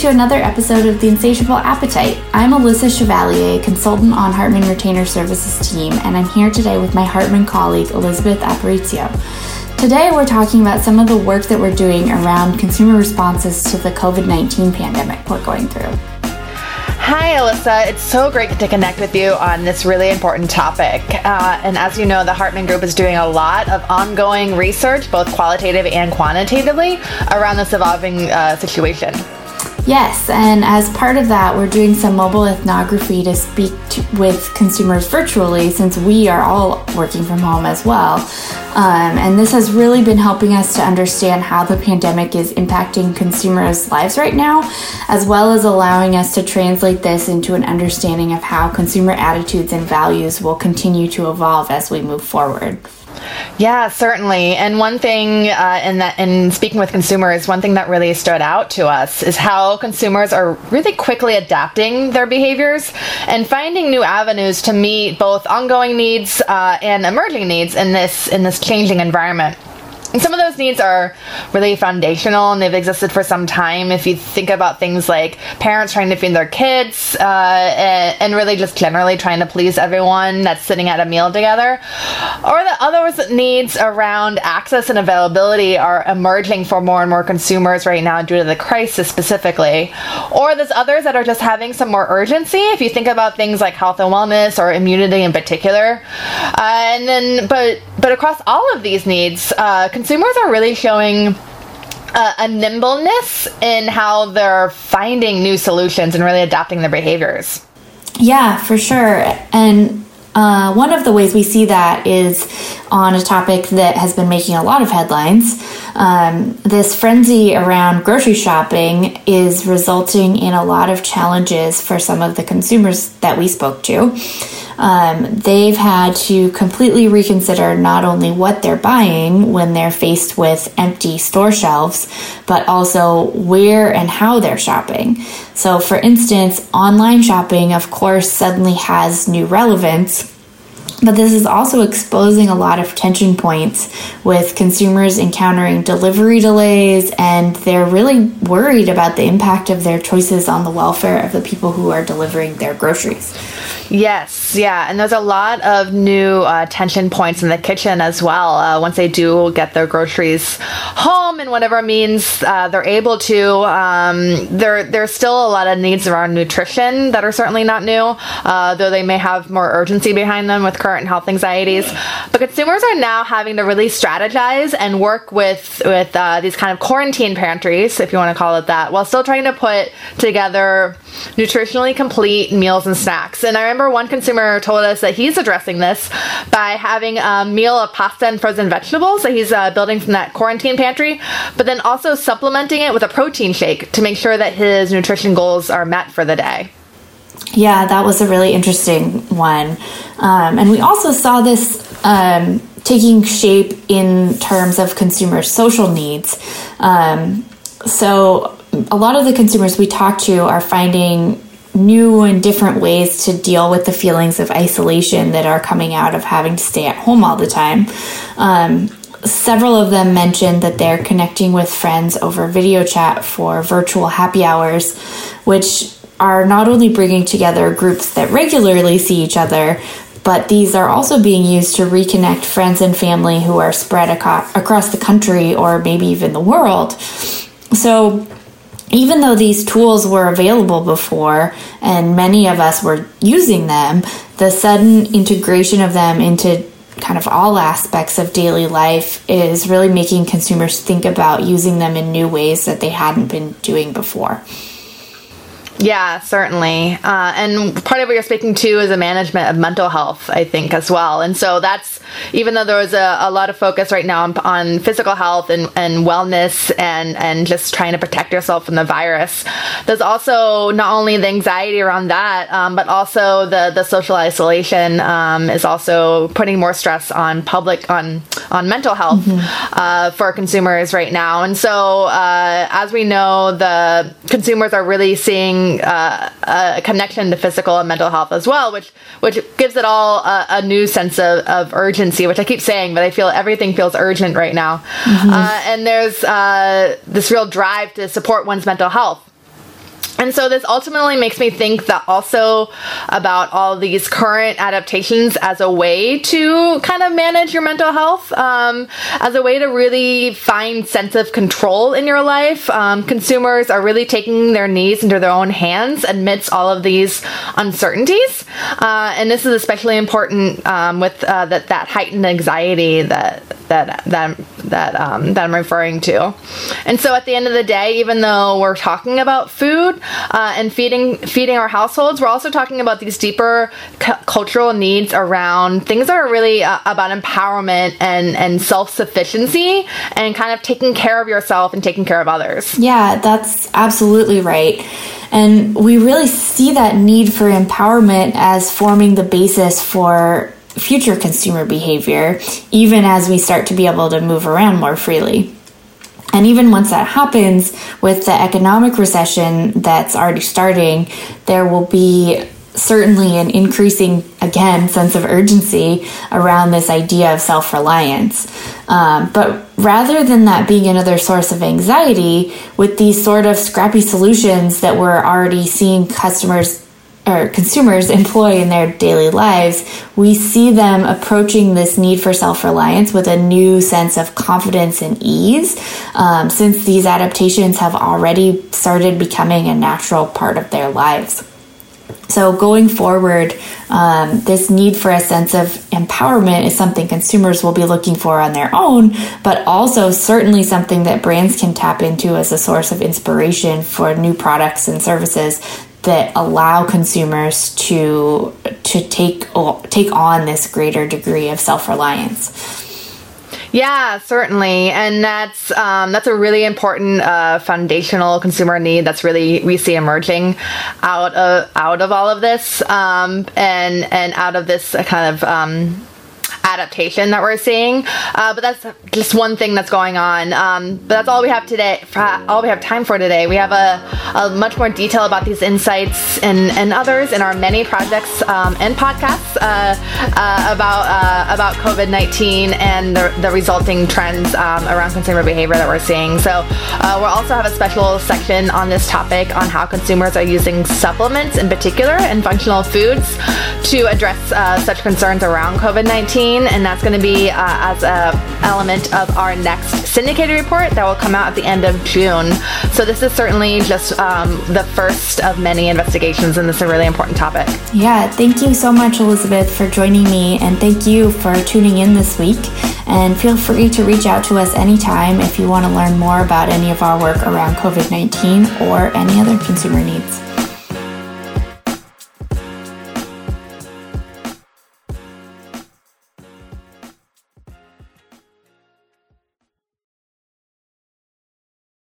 to another episode of The Insatiable Appetite. I'm Alyssa Chevalier, consultant on Hartman Retainer Services team, and I'm here today with my Hartman colleague, Elizabeth Aparicio. Today, we're talking about some of the work that we're doing around consumer responses to the COVID 19 pandemic we're going through. Hi, Alyssa. It's so great to connect with you on this really important topic. Uh, and as you know, the Hartman Group is doing a lot of ongoing research, both qualitative and quantitatively, around this evolving uh, situation. Yes, and as part of that, we're doing some mobile ethnography to speak to, with consumers virtually since we are all working from home as well. Um, and this has really been helping us to understand how the pandemic is impacting consumers' lives right now, as well as allowing us to translate this into an understanding of how consumer attitudes and values will continue to evolve as we move forward. Yeah, certainly. And one thing uh, in that, in speaking with consumers, one thing that really stood out to us is how consumers are really quickly adapting their behaviors and finding new avenues to meet both ongoing needs uh, and emerging needs in this in this changing environment. And some of those needs are really foundational and they've existed for some time. If you think about things like parents trying to feed their kids uh, and, and, really just generally trying to please everyone that's sitting at a meal together, or the other needs around access and availability are emerging for more and more consumers right now due to the crisis specifically, or there's others that are just having some more urgency. If you think about things like health and wellness or immunity in particular, uh, and then but but across all of these needs. Uh, consumers are really showing uh, a nimbleness in how they're finding new solutions and really adapting their behaviors. Yeah, for sure. And uh, one of the ways we see that is on a topic that has been making a lot of headlines. Um, this frenzy around grocery shopping is resulting in a lot of challenges for some of the consumers that we spoke to um, they've had to completely reconsider not only what they're buying when they're faced with empty store shelves, but also where and how they're shopping. So, for instance, online shopping, of course, suddenly has new relevance but this is also exposing a lot of tension points with consumers encountering delivery delays, and they're really worried about the impact of their choices on the welfare of the people who are delivering their groceries. Yes, yeah, and there's a lot of new uh, tension points in the kitchen as well. Uh, once they do get their groceries home in whatever means uh, they're able to, um, there there's still a lot of needs around nutrition that are certainly not new, uh, though they may have more urgency behind them with current health anxieties. But consumers are now having to really strategize and work with with uh, these kind of quarantine pantries, if you want to call it that, while still trying to put together nutritionally complete meals and snacks. And I remember remember one consumer told us that he's addressing this by having a meal of pasta and frozen vegetables that he's uh, building from that quarantine pantry, but then also supplementing it with a protein shake to make sure that his nutrition goals are met for the day. Yeah, that was a really interesting one. Um, and we also saw this um, taking shape in terms of consumer social needs. Um, so, a lot of the consumers we talk to are finding new and different ways to deal with the feelings of isolation that are coming out of having to stay at home all the time. Um, several of them mentioned that they're connecting with friends over video chat for virtual happy hours, which are not only bringing together groups that regularly see each other, but these are also being used to reconnect friends and family who are spread aco- across the country or maybe even the world. So, even though these tools were available before and many of us were using them, the sudden integration of them into kind of all aspects of daily life is really making consumers think about using them in new ways that they hadn't been doing before. Yeah, certainly. Uh, and part of what you're speaking to is a management of mental health, I think, as well. And so that's, even though there was a, a lot of focus right now on, on, physical health and, and wellness and, and just trying to protect yourself from the virus, there's also not only the anxiety around that, um, but also the, the social isolation um, is also putting more stress on public, on, on mental health mm-hmm. uh, for consumers right now. And so, uh, as we know, the consumers are really seeing uh, a connection to physical and mental health as well, which which gives it all a, a, new sense of, of urgency. Which I keep saying, but I feel everything feels urgent right now, mm-hmm. uh, and there's uh, this real drive to support one's mental health. And so this ultimately makes me think that also about all these current adaptations as a way to kind of manage your mental health, um, as a way to really find sense of control in your life. Um, consumers are really taking their needs into their own hands amidst all of these uncertainties, uh, and this is especially important um, with uh, that that heightened anxiety that that that that um, that I'm referring to. And so at the end of the day, even though we're talking about food uh, and feeding feeding our households, we're also talking about these deeper cu- cultural needs around things that are really uh, about empowerment and and self sufficiency and kind of taking care of yourself and taking care of others. Yeah, that's absolutely right. And we really see that need for empowerment as forming the basis for future consumer behavior, even as we start to be able to move around more freely. And even once that happens, with the economic recession that's already starting, there will be certainly an increasing, again, sense of urgency around this idea of self reliance. Um, but rather than that being another source of anxiety, with these sort of scrappy solutions that we're already seeing customers or consumers employ in their daily lives, we see them approaching this need for self reliance with a new sense of confidence and ease, um, since these adaptations have already started becoming a natural part of their lives. So, going forward, um, this need for a sense of empowerment is something consumers will be looking for on their own, but also certainly something that brands can tap into as a source of inspiration for new products and services that allow consumers to to take take on this greater degree of self reliance. Yeah, certainly, and that's um, that's a really important uh, foundational consumer need that's really we see emerging out of out of all of this, um, and and out of this kind of um, adaptation that we're seeing. Uh, but that's just one thing that's going on. Um, but that's all we have today. all we have time for today. We have a, a much more detail about these insights and, and others in our many projects um, and podcasts uh, uh, about uh, about COVID nineteen and the, the, resulting trends um, around consumer behavior that we're seeing. So uh, we'll also have a special section on this topic on how consumers are using supplements in particular and functional foods to address uh, such concerns around COVID nineteen and that's going to be uh, as a element of our next syndicated report that will come out at the end of June. So this is certainly just um, the first of many investigations, and this is a really important topic. Yeah, thank you so much, Elizabeth, for joining me, and thank you for tuning in this week. And feel free to reach out to us anytime if you want to learn more about any of our work around COVID 19 or any other consumer needs.